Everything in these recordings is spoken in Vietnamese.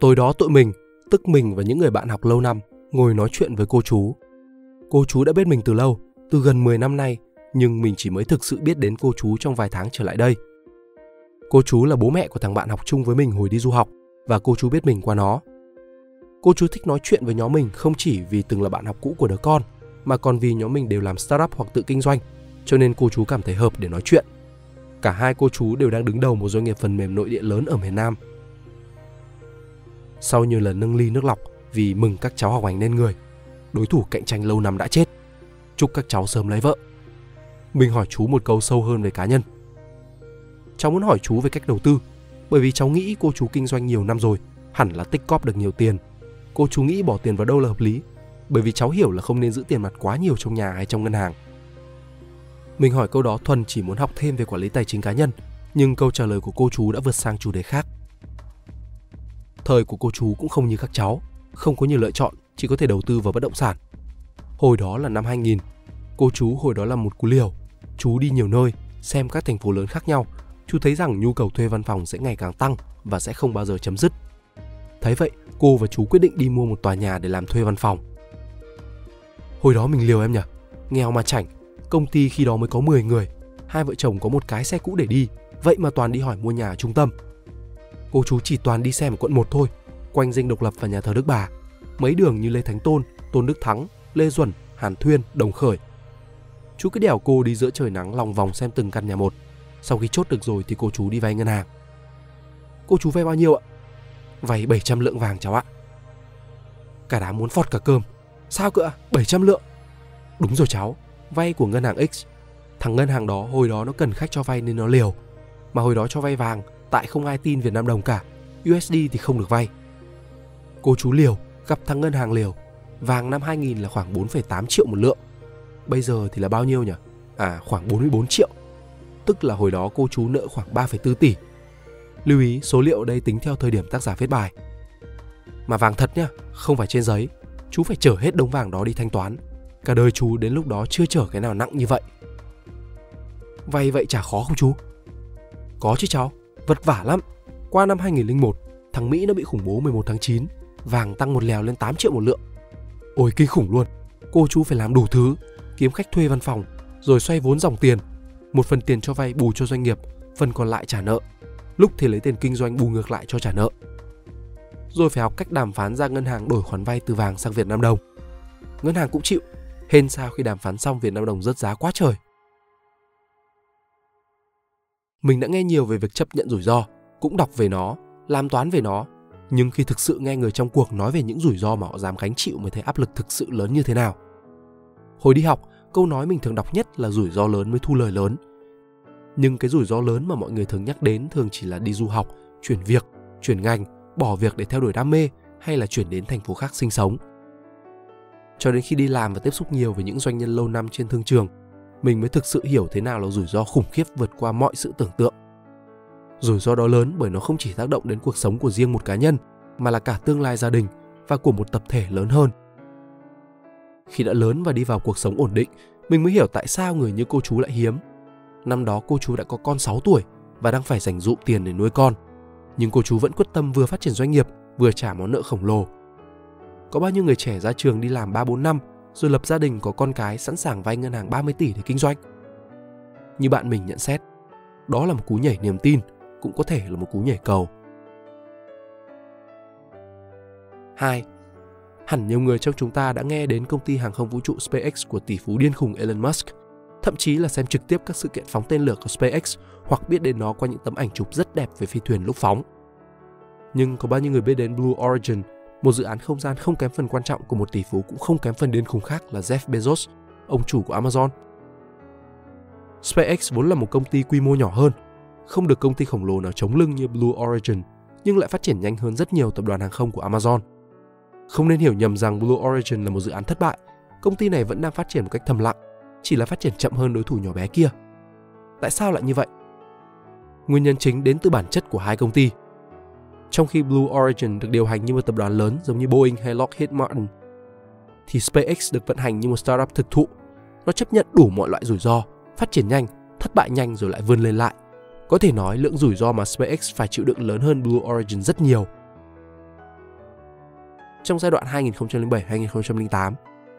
Tối đó tụi mình, tức mình và những người bạn học lâu năm, ngồi nói chuyện với cô chú. Cô chú đã biết mình từ lâu, từ gần 10 năm nay, nhưng mình chỉ mới thực sự biết đến cô chú trong vài tháng trở lại đây. Cô chú là bố mẹ của thằng bạn học chung với mình hồi đi du học và cô chú biết mình qua nó. Cô chú thích nói chuyện với nhóm mình không chỉ vì từng là bạn học cũ của đứa con, mà còn vì nhóm mình đều làm startup hoặc tự kinh doanh, cho nên cô chú cảm thấy hợp để nói chuyện. Cả hai cô chú đều đang đứng đầu một doanh nghiệp phần mềm nội địa lớn ở miền Nam. Sau nhiều lần nâng ly nước lọc vì mừng các cháu học hành nên người, đối thủ cạnh tranh lâu năm đã chết. Chúc các cháu sớm lấy vợ. Mình hỏi chú một câu sâu hơn về cá nhân. Cháu muốn hỏi chú về cách đầu tư, bởi vì cháu nghĩ cô chú kinh doanh nhiều năm rồi, hẳn là tích cóp được nhiều tiền. Cô chú nghĩ bỏ tiền vào đâu là hợp lý, bởi vì cháu hiểu là không nên giữ tiền mặt quá nhiều trong nhà hay trong ngân hàng. Mình hỏi câu đó thuần chỉ muốn học thêm về quản lý tài chính cá nhân, nhưng câu trả lời của cô chú đã vượt sang chủ đề khác. Thời của cô chú cũng không như các cháu, không có nhiều lựa chọn, chỉ có thể đầu tư vào bất động sản. Hồi đó là năm 2000, cô chú hồi đó là một cú liều. Chú đi nhiều nơi, xem các thành phố lớn khác nhau. Chú thấy rằng nhu cầu thuê văn phòng sẽ ngày càng tăng và sẽ không bao giờ chấm dứt. Thấy vậy, cô và chú quyết định đi mua một tòa nhà để làm thuê văn phòng. Hồi đó mình liều em nhỉ, nghèo mà chảnh, công ty khi đó mới có 10 người, hai vợ chồng có một cái xe cũ để đi, vậy mà toàn đi hỏi mua nhà ở trung tâm. Cô chú chỉ toàn đi xem ở quận 1 thôi, quanh dinh độc lập và nhà thờ Đức Bà, mấy đường như Lê Thánh Tôn, Tôn Đức Thắng, Lê Duẩn, Hàn Thuyên, Đồng Khởi. Chú cứ đèo cô đi giữa trời nắng lòng vòng xem từng căn nhà một. Sau khi chốt được rồi thì cô chú đi vay ngân hàng. Cô chú vay bao nhiêu ạ? Vay 700 lượng vàng cháu ạ. Cả đám muốn phọt cả cơm. Sao cơ ạ? 700 lượng? Đúng rồi cháu, vay của ngân hàng X. Thằng ngân hàng đó hồi đó nó cần khách cho vay nên nó liều. Mà hồi đó cho vay vàng, tại không ai tin Việt Nam đồng cả. USD thì không được vay. Cô chú liều, gặp thằng ngân hàng liều. Vàng năm 2000 là khoảng 4,8 triệu một lượng. Bây giờ thì là bao nhiêu nhỉ? À khoảng 44 triệu. Tức là hồi đó cô chú nợ khoảng 3,4 tỷ. Lưu ý số liệu đây tính theo thời điểm tác giả viết bài. Mà vàng thật nhá, không phải trên giấy. Chú phải chở hết đống vàng đó đi thanh toán Cả đời chú đến lúc đó chưa chở cái nào nặng như vậy. Vay vậy chả khó không chú? Có chứ cháu, vất vả lắm. Qua năm 2001, thằng Mỹ nó bị khủng bố 11 tháng 9, vàng tăng một lèo lên 8 triệu một lượng. Ôi kinh khủng luôn, cô chú phải làm đủ thứ, kiếm khách thuê văn phòng, rồi xoay vốn dòng tiền. Một phần tiền cho vay bù cho doanh nghiệp, phần còn lại trả nợ. Lúc thì lấy tiền kinh doanh bù ngược lại cho trả nợ. Rồi phải học cách đàm phán ra ngân hàng đổi khoản vay từ vàng sang Việt Nam đồng. Ngân hàng cũng chịu, Hên sao khi đàm phán xong Việt Nam đồng rớt giá quá trời. Mình đã nghe nhiều về việc chấp nhận rủi ro, cũng đọc về nó, làm toán về nó, nhưng khi thực sự nghe người trong cuộc nói về những rủi ro mà họ dám gánh chịu mới thấy áp lực thực sự lớn như thế nào. Hồi đi học, câu nói mình thường đọc nhất là rủi ro lớn mới thu lời lớn. Nhưng cái rủi ro lớn mà mọi người thường nhắc đến thường chỉ là đi du học, chuyển việc, chuyển ngành, bỏ việc để theo đuổi đam mê hay là chuyển đến thành phố khác sinh sống cho đến khi đi làm và tiếp xúc nhiều với những doanh nhân lâu năm trên thương trường mình mới thực sự hiểu thế nào là rủi ro khủng khiếp vượt qua mọi sự tưởng tượng. Rủi ro đó lớn bởi nó không chỉ tác động đến cuộc sống của riêng một cá nhân, mà là cả tương lai gia đình và của một tập thể lớn hơn. Khi đã lớn và đi vào cuộc sống ổn định, mình mới hiểu tại sao người như cô chú lại hiếm. Năm đó cô chú đã có con 6 tuổi và đang phải dành dụm tiền để nuôi con. Nhưng cô chú vẫn quyết tâm vừa phát triển doanh nghiệp, vừa trả món nợ khổng lồ. Có bao nhiêu người trẻ ra trường đi làm 3-4 năm rồi lập gia đình có con cái sẵn sàng vay ngân hàng 30 tỷ để kinh doanh? Như bạn mình nhận xét, đó là một cú nhảy niềm tin, cũng có thể là một cú nhảy cầu. 2. Hẳn nhiều người trong chúng ta đã nghe đến công ty hàng không vũ trụ SpaceX của tỷ phú điên khùng Elon Musk, thậm chí là xem trực tiếp các sự kiện phóng tên lửa của SpaceX hoặc biết đến nó qua những tấm ảnh chụp rất đẹp về phi thuyền lúc phóng. Nhưng có bao nhiêu người biết đến Blue Origin một dự án không gian không kém phần quan trọng của một tỷ phú cũng không kém phần điên khùng khác là Jeff Bezos, ông chủ của Amazon. SpaceX vốn là một công ty quy mô nhỏ hơn, không được công ty khổng lồ nào chống lưng như Blue Origin, nhưng lại phát triển nhanh hơn rất nhiều tập đoàn hàng không của Amazon. Không nên hiểu nhầm rằng Blue Origin là một dự án thất bại, công ty này vẫn đang phát triển một cách thầm lặng, chỉ là phát triển chậm hơn đối thủ nhỏ bé kia. Tại sao lại như vậy? Nguyên nhân chính đến từ bản chất của hai công ty – trong khi Blue Origin được điều hành như một tập đoàn lớn giống như Boeing hay Lockheed Martin, thì SpaceX được vận hành như một startup thực thụ. Nó chấp nhận đủ mọi loại rủi ro, phát triển nhanh, thất bại nhanh rồi lại vươn lên lại. Có thể nói lượng rủi ro mà SpaceX phải chịu đựng lớn hơn Blue Origin rất nhiều. Trong giai đoạn 2007-2008,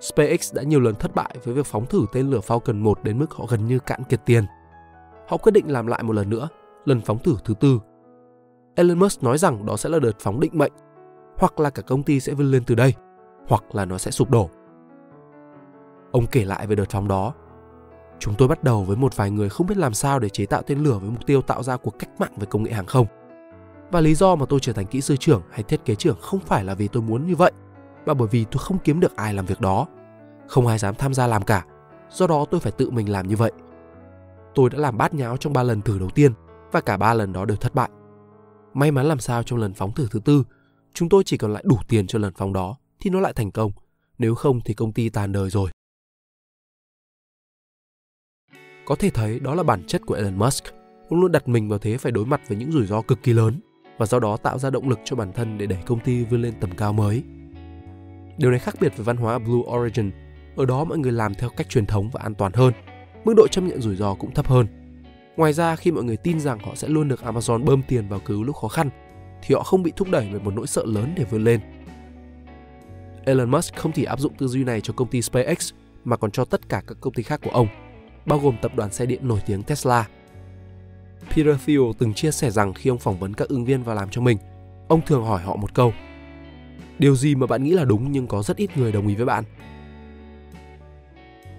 SpaceX đã nhiều lần thất bại với việc phóng thử tên lửa Falcon 1 đến mức họ gần như cạn kiệt tiền. Họ quyết định làm lại một lần nữa, lần phóng thử thứ tư. Elon Musk nói rằng đó sẽ là đợt phóng định mệnh, hoặc là cả công ty sẽ vươn lên từ đây, hoặc là nó sẽ sụp đổ. Ông kể lại về đợt phóng đó. Chúng tôi bắt đầu với một vài người không biết làm sao để chế tạo tên lửa với mục tiêu tạo ra cuộc cách mạng về công nghệ hàng không. Và lý do mà tôi trở thành kỹ sư trưởng hay thiết kế trưởng không phải là vì tôi muốn như vậy, mà bởi vì tôi không kiếm được ai làm việc đó. Không ai dám tham gia làm cả, do đó tôi phải tự mình làm như vậy. Tôi đã làm bát nháo trong ba lần thử đầu tiên và cả ba lần đó đều thất bại. May mắn làm sao trong lần phóng thử thứ tư, chúng tôi chỉ còn lại đủ tiền cho lần phóng đó thì nó lại thành công. Nếu không thì công ty tàn đời rồi. Có thể thấy đó là bản chất của Elon Musk. Ông luôn đặt mình vào thế phải đối mặt với những rủi ro cực kỳ lớn và do đó tạo ra động lực cho bản thân để đẩy công ty vươn lên tầm cao mới. Điều này khác biệt với văn hóa Blue Origin, ở đó mọi người làm theo cách truyền thống và an toàn hơn, mức độ chấp nhận rủi ro cũng thấp hơn. Ngoài ra khi mọi người tin rằng họ sẽ luôn được Amazon bơm tiền vào cứu lúc khó khăn, thì họ không bị thúc đẩy bởi một nỗi sợ lớn để vươn lên. Elon Musk không chỉ áp dụng tư duy này cho công ty SpaceX mà còn cho tất cả các công ty khác của ông, bao gồm tập đoàn xe điện nổi tiếng Tesla. Peter Thiel từng chia sẻ rằng khi ông phỏng vấn các ứng viên vào làm cho mình, ông thường hỏi họ một câu. Điều gì mà bạn nghĩ là đúng nhưng có rất ít người đồng ý với bạn?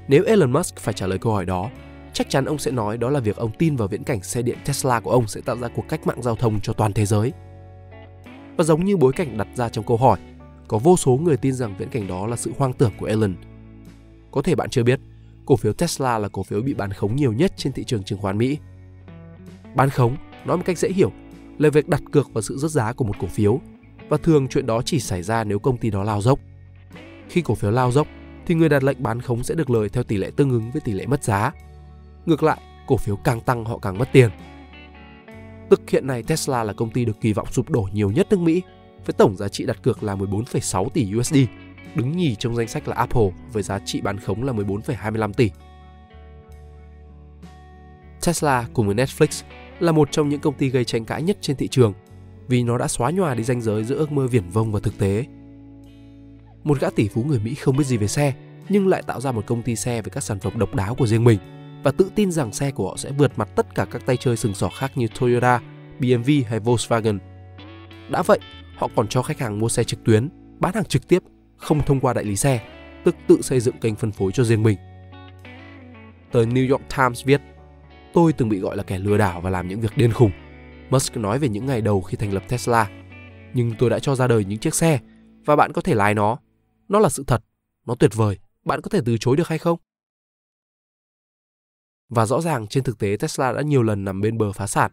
Nếu Elon Musk phải trả lời câu hỏi đó, chắc chắn ông sẽ nói đó là việc ông tin vào viễn cảnh xe điện Tesla của ông sẽ tạo ra cuộc cách mạng giao thông cho toàn thế giới. Và giống như bối cảnh đặt ra trong câu hỏi, có vô số người tin rằng viễn cảnh đó là sự hoang tưởng của Elon. Có thể bạn chưa biết, cổ phiếu Tesla là cổ phiếu bị bán khống nhiều nhất trên thị trường chứng khoán Mỹ. Bán khống, nói một cách dễ hiểu, là việc đặt cược vào sự rớt giá của một cổ phiếu và thường chuyện đó chỉ xảy ra nếu công ty đó lao dốc. Khi cổ phiếu lao dốc thì người đặt lệnh bán khống sẽ được lời theo tỷ lệ tương ứng với tỷ lệ mất giá. Ngược lại, cổ phiếu càng tăng họ càng mất tiền. Tức hiện nay Tesla là công ty được kỳ vọng sụp đổ nhiều nhất nước Mỹ với tổng giá trị đặt cược là 14,6 tỷ USD, đứng nhì trong danh sách là Apple với giá trị bán khống là 14,25 tỷ. Tesla cùng với Netflix là một trong những công ty gây tranh cãi nhất trên thị trường vì nó đã xóa nhòa đi ranh giới giữa ước mơ viển vông và thực tế. Một gã tỷ phú người Mỹ không biết gì về xe nhưng lại tạo ra một công ty xe với các sản phẩm độc đáo của riêng mình và tự tin rằng xe của họ sẽ vượt mặt tất cả các tay chơi sừng sỏ khác như Toyota, BMW hay Volkswagen. Đã vậy, họ còn cho khách hàng mua xe trực tuyến, bán hàng trực tiếp, không thông qua đại lý xe, tức tự xây dựng kênh phân phối cho riêng mình. Tờ New York Times viết, tôi từng bị gọi là kẻ lừa đảo và làm những việc điên khùng. Musk nói về những ngày đầu khi thành lập Tesla. Nhưng tôi đã cho ra đời những chiếc xe và bạn có thể lái nó. Nó là sự thật, nó tuyệt vời, bạn có thể từ chối được hay không? Và rõ ràng trên thực tế Tesla đã nhiều lần nằm bên bờ phá sản.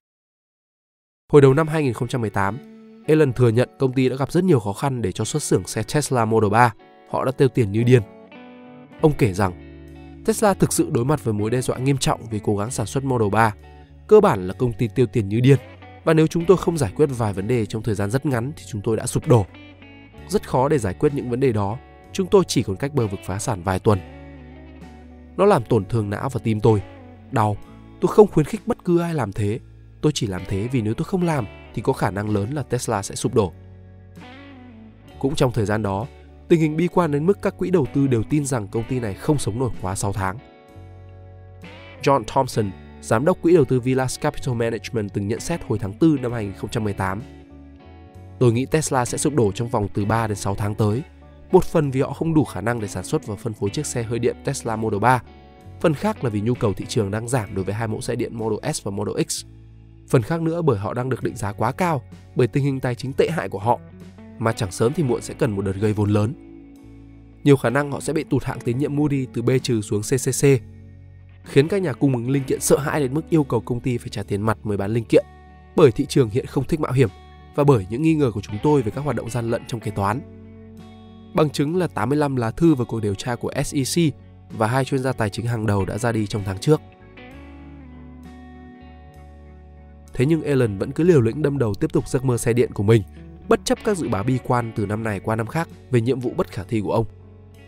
Hồi đầu năm 2018, Elon thừa nhận công ty đã gặp rất nhiều khó khăn để cho xuất xưởng xe Tesla Model 3. Họ đã tiêu tiền như điên. Ông kể rằng, Tesla thực sự đối mặt với mối đe dọa nghiêm trọng vì cố gắng sản xuất Model 3. Cơ bản là công ty tiêu tiền như điên. Và nếu chúng tôi không giải quyết vài vấn đề trong thời gian rất ngắn thì chúng tôi đã sụp đổ. Rất khó để giải quyết những vấn đề đó. Chúng tôi chỉ còn cách bờ vực phá sản vài tuần. Nó làm tổn thương não và tim tôi. Đau. Tôi không khuyến khích bất cứ ai làm thế. Tôi chỉ làm thế vì nếu tôi không làm thì có khả năng lớn là Tesla sẽ sụp đổ. Cũng trong thời gian đó, tình hình bi quan đến mức các quỹ đầu tư đều tin rằng công ty này không sống nổi quá 6 tháng. John Thompson, giám đốc quỹ đầu tư Villas Capital Management từng nhận xét hồi tháng 4 năm 2018. Tôi nghĩ Tesla sẽ sụp đổ trong vòng từ 3 đến 6 tháng tới. Một phần vì họ không đủ khả năng để sản xuất và phân phối chiếc xe hơi điện Tesla Model 3. Phần khác là vì nhu cầu thị trường đang giảm đối với hai mẫu xe điện Model S và Model X phần khác nữa bởi họ đang được định giá quá cao bởi tình hình tài chính tệ hại của họ mà chẳng sớm thì muộn sẽ cần một đợt gây vốn lớn. Nhiều khả năng họ sẽ bị tụt hạng tín nhiệm Moody từ B trừ xuống CCC, khiến các nhà cung ứng linh kiện sợ hãi đến mức yêu cầu công ty phải trả tiền mặt mới bán linh kiện, bởi thị trường hiện không thích mạo hiểm và bởi những nghi ngờ của chúng tôi về các hoạt động gian lận trong kế toán. Bằng chứng là 85 lá thư và cuộc điều tra của SEC và hai chuyên gia tài chính hàng đầu đã ra đi trong tháng trước. Thế nhưng Elon vẫn cứ liều lĩnh đâm đầu tiếp tục giấc mơ xe điện của mình, bất chấp các dự báo bi quan từ năm này qua năm khác về nhiệm vụ bất khả thi của ông.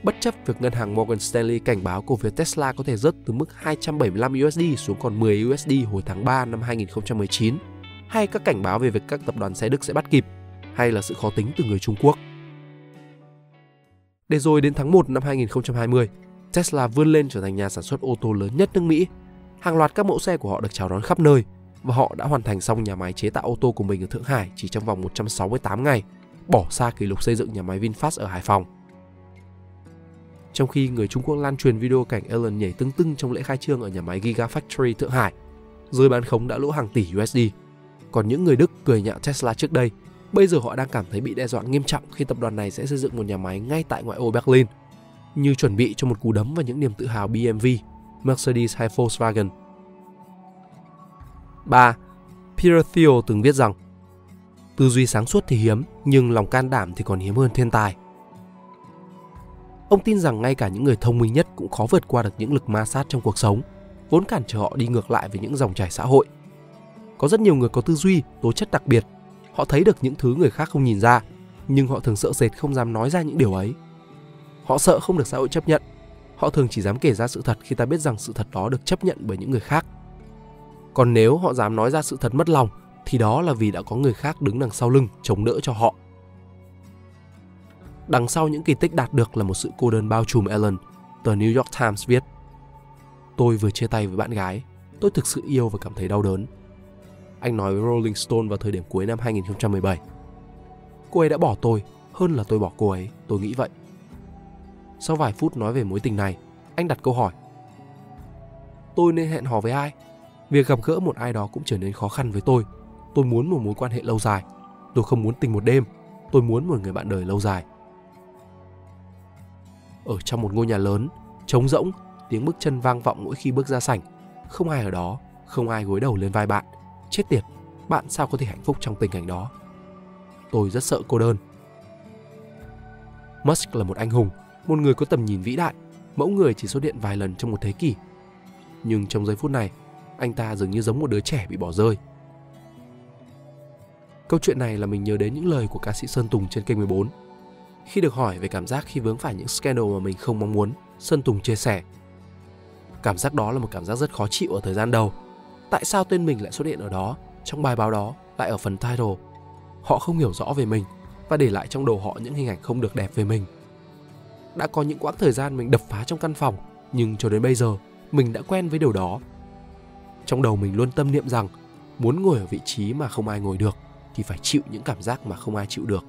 Bất chấp việc ngân hàng Morgan Stanley cảnh báo cổ phiếu Tesla có thể rớt từ mức 275 USD xuống còn 10 USD hồi tháng 3 năm 2019, hay các cảnh báo về việc các tập đoàn xe Đức sẽ bắt kịp, hay là sự khó tính từ người Trung Quốc. Để rồi đến tháng 1 năm 2020, Tesla vươn lên trở thành nhà sản xuất ô tô lớn nhất nước Mỹ. Hàng loạt các mẫu xe của họ được chào đón khắp nơi và họ đã hoàn thành xong nhà máy chế tạo ô tô của mình ở Thượng Hải chỉ trong vòng 168 ngày, bỏ xa kỷ lục xây dựng nhà máy VinFast ở Hải Phòng. Trong khi người Trung Quốc lan truyền video cảnh Elon nhảy tưng tưng trong lễ khai trương ở nhà máy Gigafactory Thượng Hải, dưới bán khống đã lỗ hàng tỷ USD. Còn những người Đức cười nhạo Tesla trước đây, bây giờ họ đang cảm thấy bị đe dọa nghiêm trọng khi tập đoàn này sẽ xây dựng một nhà máy ngay tại ngoại ô Berlin, như chuẩn bị cho một cú đấm vào những niềm tự hào BMW, Mercedes hay Volkswagen. 3. Peter Thiel từng viết rằng Tư duy sáng suốt thì hiếm, nhưng lòng can đảm thì còn hiếm hơn thiên tài. Ông tin rằng ngay cả những người thông minh nhất cũng khó vượt qua được những lực ma sát trong cuộc sống, vốn cản trở họ đi ngược lại với những dòng chảy xã hội. Có rất nhiều người có tư duy, tố chất đặc biệt. Họ thấy được những thứ người khác không nhìn ra, nhưng họ thường sợ sệt không dám nói ra những điều ấy. Họ sợ không được xã hội chấp nhận. Họ thường chỉ dám kể ra sự thật khi ta biết rằng sự thật đó được chấp nhận bởi những người khác. Còn nếu họ dám nói ra sự thật mất lòng thì đó là vì đã có người khác đứng đằng sau lưng chống đỡ cho họ. Đằng sau những kỳ tích đạt được là một sự cô đơn bao trùm Ellen, tờ New York Times viết. Tôi vừa chia tay với bạn gái, tôi thực sự yêu và cảm thấy đau đớn. Anh nói với Rolling Stone vào thời điểm cuối năm 2017. Cô ấy đã bỏ tôi hơn là tôi bỏ cô ấy, tôi nghĩ vậy. Sau vài phút nói về mối tình này, anh đặt câu hỏi. Tôi nên hẹn hò với ai? Việc gặp gỡ một ai đó cũng trở nên khó khăn với tôi. Tôi muốn một mối quan hệ lâu dài. Tôi không muốn tình một đêm. Tôi muốn một người bạn đời lâu dài. Ở trong một ngôi nhà lớn, trống rỗng, tiếng bước chân vang vọng mỗi khi bước ra sảnh. Không ai ở đó, không ai gối đầu lên vai bạn. Chết tiệt, bạn sao có thể hạnh phúc trong tình cảnh đó? Tôi rất sợ cô đơn. Musk là một anh hùng, một người có tầm nhìn vĩ đại, mẫu người chỉ xuất hiện vài lần trong một thế kỷ. Nhưng trong giây phút này, anh ta dường như giống một đứa trẻ bị bỏ rơi. Câu chuyện này là mình nhớ đến những lời của ca sĩ Sơn Tùng trên kênh 14. Khi được hỏi về cảm giác khi vướng phải những scandal mà mình không mong muốn, Sơn Tùng chia sẻ. Cảm giác đó là một cảm giác rất khó chịu ở thời gian đầu. Tại sao tên mình lại xuất hiện ở đó, trong bài báo đó, lại ở phần title? Họ không hiểu rõ về mình và để lại trong đầu họ những hình ảnh không được đẹp về mình. Đã có những quãng thời gian mình đập phá trong căn phòng, nhưng cho đến bây giờ, mình đã quen với điều đó trong đầu mình luôn tâm niệm rằng muốn ngồi ở vị trí mà không ai ngồi được thì phải chịu những cảm giác mà không ai chịu được.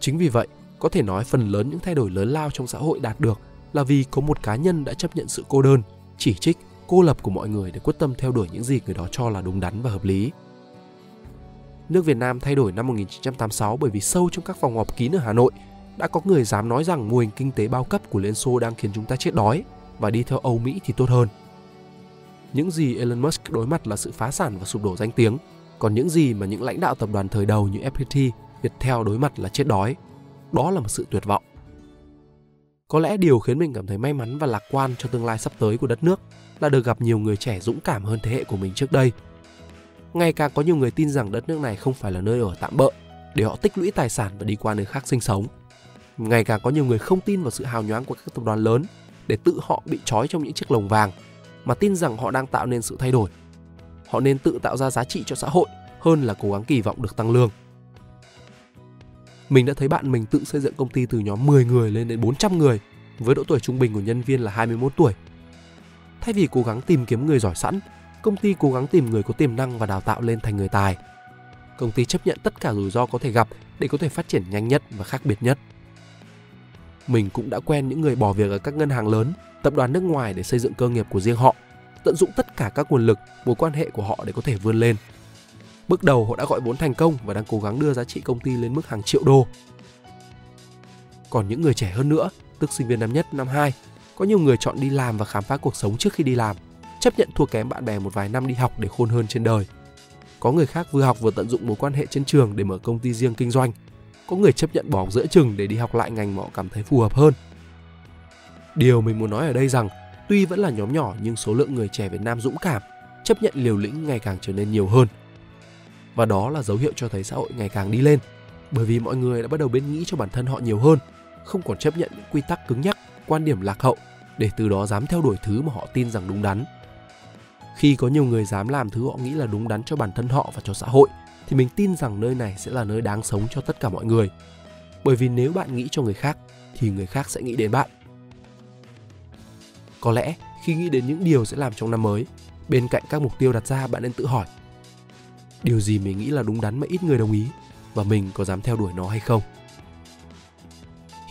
Chính vì vậy, có thể nói phần lớn những thay đổi lớn lao trong xã hội đạt được là vì có một cá nhân đã chấp nhận sự cô đơn, chỉ trích, cô lập của mọi người để quyết tâm theo đuổi những gì người đó cho là đúng đắn và hợp lý. Nước Việt Nam thay đổi năm 1986 bởi vì sâu trong các phòng họp kín ở Hà Nội đã có người dám nói rằng mô hình kinh tế bao cấp của Liên Xô đang khiến chúng ta chết đói và đi theo Âu Mỹ thì tốt hơn. Những gì Elon Musk đối mặt là sự phá sản và sụp đổ danh tiếng, còn những gì mà những lãnh đạo tập đoàn thời đầu như FPT, Viettel đối mặt là chết đói. Đó là một sự tuyệt vọng. Có lẽ điều khiến mình cảm thấy may mắn và lạc quan cho tương lai sắp tới của đất nước là được gặp nhiều người trẻ dũng cảm hơn thế hệ của mình trước đây. Ngày càng có nhiều người tin rằng đất nước này không phải là nơi ở tạm bợ để họ tích lũy tài sản và đi qua nơi khác sinh sống. Ngày càng có nhiều người không tin vào sự hào nhoáng của các tập đoàn lớn để tự họ bị trói trong những chiếc lồng vàng mà tin rằng họ đang tạo nên sự thay đổi. Họ nên tự tạo ra giá trị cho xã hội hơn là cố gắng kỳ vọng được tăng lương. Mình đã thấy bạn mình tự xây dựng công ty từ nhóm 10 người lên đến 400 người với độ tuổi trung bình của nhân viên là 21 tuổi. Thay vì cố gắng tìm kiếm người giỏi sẵn, công ty cố gắng tìm người có tiềm năng và đào tạo lên thành người tài. Công ty chấp nhận tất cả rủi ro có thể gặp để có thể phát triển nhanh nhất và khác biệt nhất. Mình cũng đã quen những người bỏ việc ở các ngân hàng lớn tập đoàn nước ngoài để xây dựng cơ nghiệp của riêng họ, tận dụng tất cả các nguồn lực, mối quan hệ của họ để có thể vươn lên. Bước đầu họ đã gọi vốn thành công và đang cố gắng đưa giá trị công ty lên mức hàng triệu đô. Còn những người trẻ hơn nữa, tức sinh viên năm nhất, năm 2, có nhiều người chọn đi làm và khám phá cuộc sống trước khi đi làm, chấp nhận thua kém bạn bè một vài năm đi học để khôn hơn trên đời. Có người khác vừa học vừa tận dụng mối quan hệ trên trường để mở công ty riêng kinh doanh. Có người chấp nhận bỏ học giữa chừng để đi học lại ngành mà họ cảm thấy phù hợp hơn Điều mình muốn nói ở đây rằng tuy vẫn là nhóm nhỏ nhưng số lượng người trẻ Việt Nam dũng cảm, chấp nhận liều lĩnh ngày càng trở nên nhiều hơn. Và đó là dấu hiệu cho thấy xã hội ngày càng đi lên, bởi vì mọi người đã bắt đầu bên nghĩ cho bản thân họ nhiều hơn, không còn chấp nhận những quy tắc cứng nhắc, quan điểm lạc hậu để từ đó dám theo đuổi thứ mà họ tin rằng đúng đắn. Khi có nhiều người dám làm thứ họ nghĩ là đúng đắn cho bản thân họ và cho xã hội thì mình tin rằng nơi này sẽ là nơi đáng sống cho tất cả mọi người. Bởi vì nếu bạn nghĩ cho người khác thì người khác sẽ nghĩ đến bạn. Có lẽ khi nghĩ đến những điều sẽ làm trong năm mới, bên cạnh các mục tiêu đặt ra bạn nên tự hỏi điều gì mình nghĩ là đúng đắn mà ít người đồng ý và mình có dám theo đuổi nó hay không.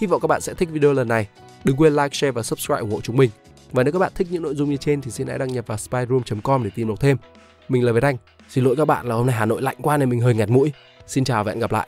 Hy vọng các bạn sẽ thích video lần này. Đừng quên like, share và subscribe ủng hộ chúng mình. Và nếu các bạn thích những nội dung như trên thì xin hãy đăng nhập vào spyroom.com để tìm đọc thêm. Mình là Việt Anh. Xin lỗi các bạn là hôm nay Hà Nội lạnh quá nên mình hơi nghẹt mũi. Xin chào và hẹn gặp lại.